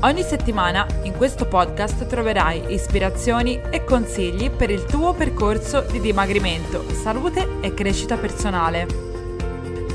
Ogni settimana in questo podcast troverai ispirazioni e consigli per il tuo percorso di dimagrimento, salute e crescita personale.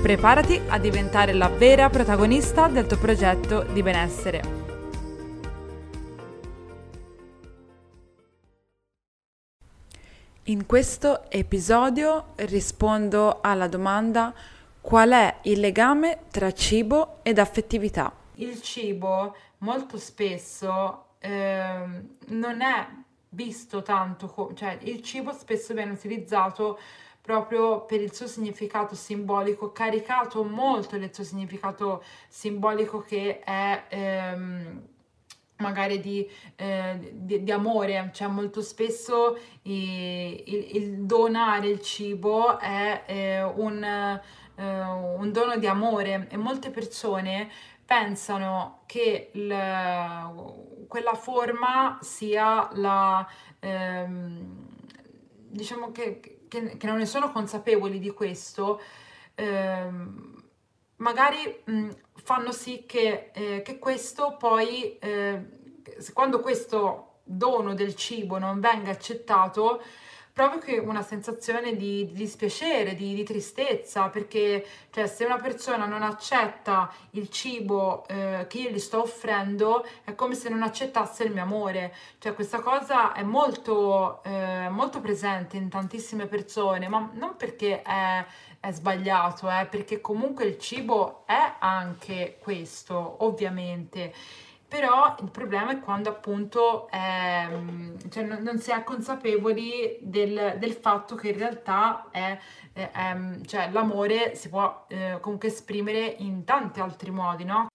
Preparati a diventare la vera protagonista del tuo progetto di benessere. In questo episodio rispondo alla domanda qual è il legame tra cibo ed affettività. Il cibo molto spesso eh, non è visto tanto, cioè il cibo spesso viene utilizzato proprio per il suo significato simbolico, caricato molto del suo significato simbolico che è ehm, magari di, eh, di, di, amore, cioè molto spesso il, il, il donare il cibo è eh, un, eh, un dono di amore e molte persone pensano che il, quella forma sia la, ehm, diciamo che, che, che, non ne sono consapevoli di questo, ehm, magari mh, fanno sì che, eh, che questo poi, eh, quando questo dono del cibo non venga accettato, proprio una sensazione di, di dispiacere, di, di, tristezza, perché cioè, se una persona non accetta il cibo eh, che io gli sto offrendo, è come se non accettasse il mio amore. Cioè, questa cosa è molto, eh, molto presente in tantissime persone, ma non perché è, è sbagliato, eh, perché comunque il cibo è anche questo, ovviamente però il problema è quando appunto ehm, cioè non, non si è consapevoli del, del, fatto che in realtà è, è, è, cioè, l'amore si può eh, comunque esprimere in tanti altri modi, no?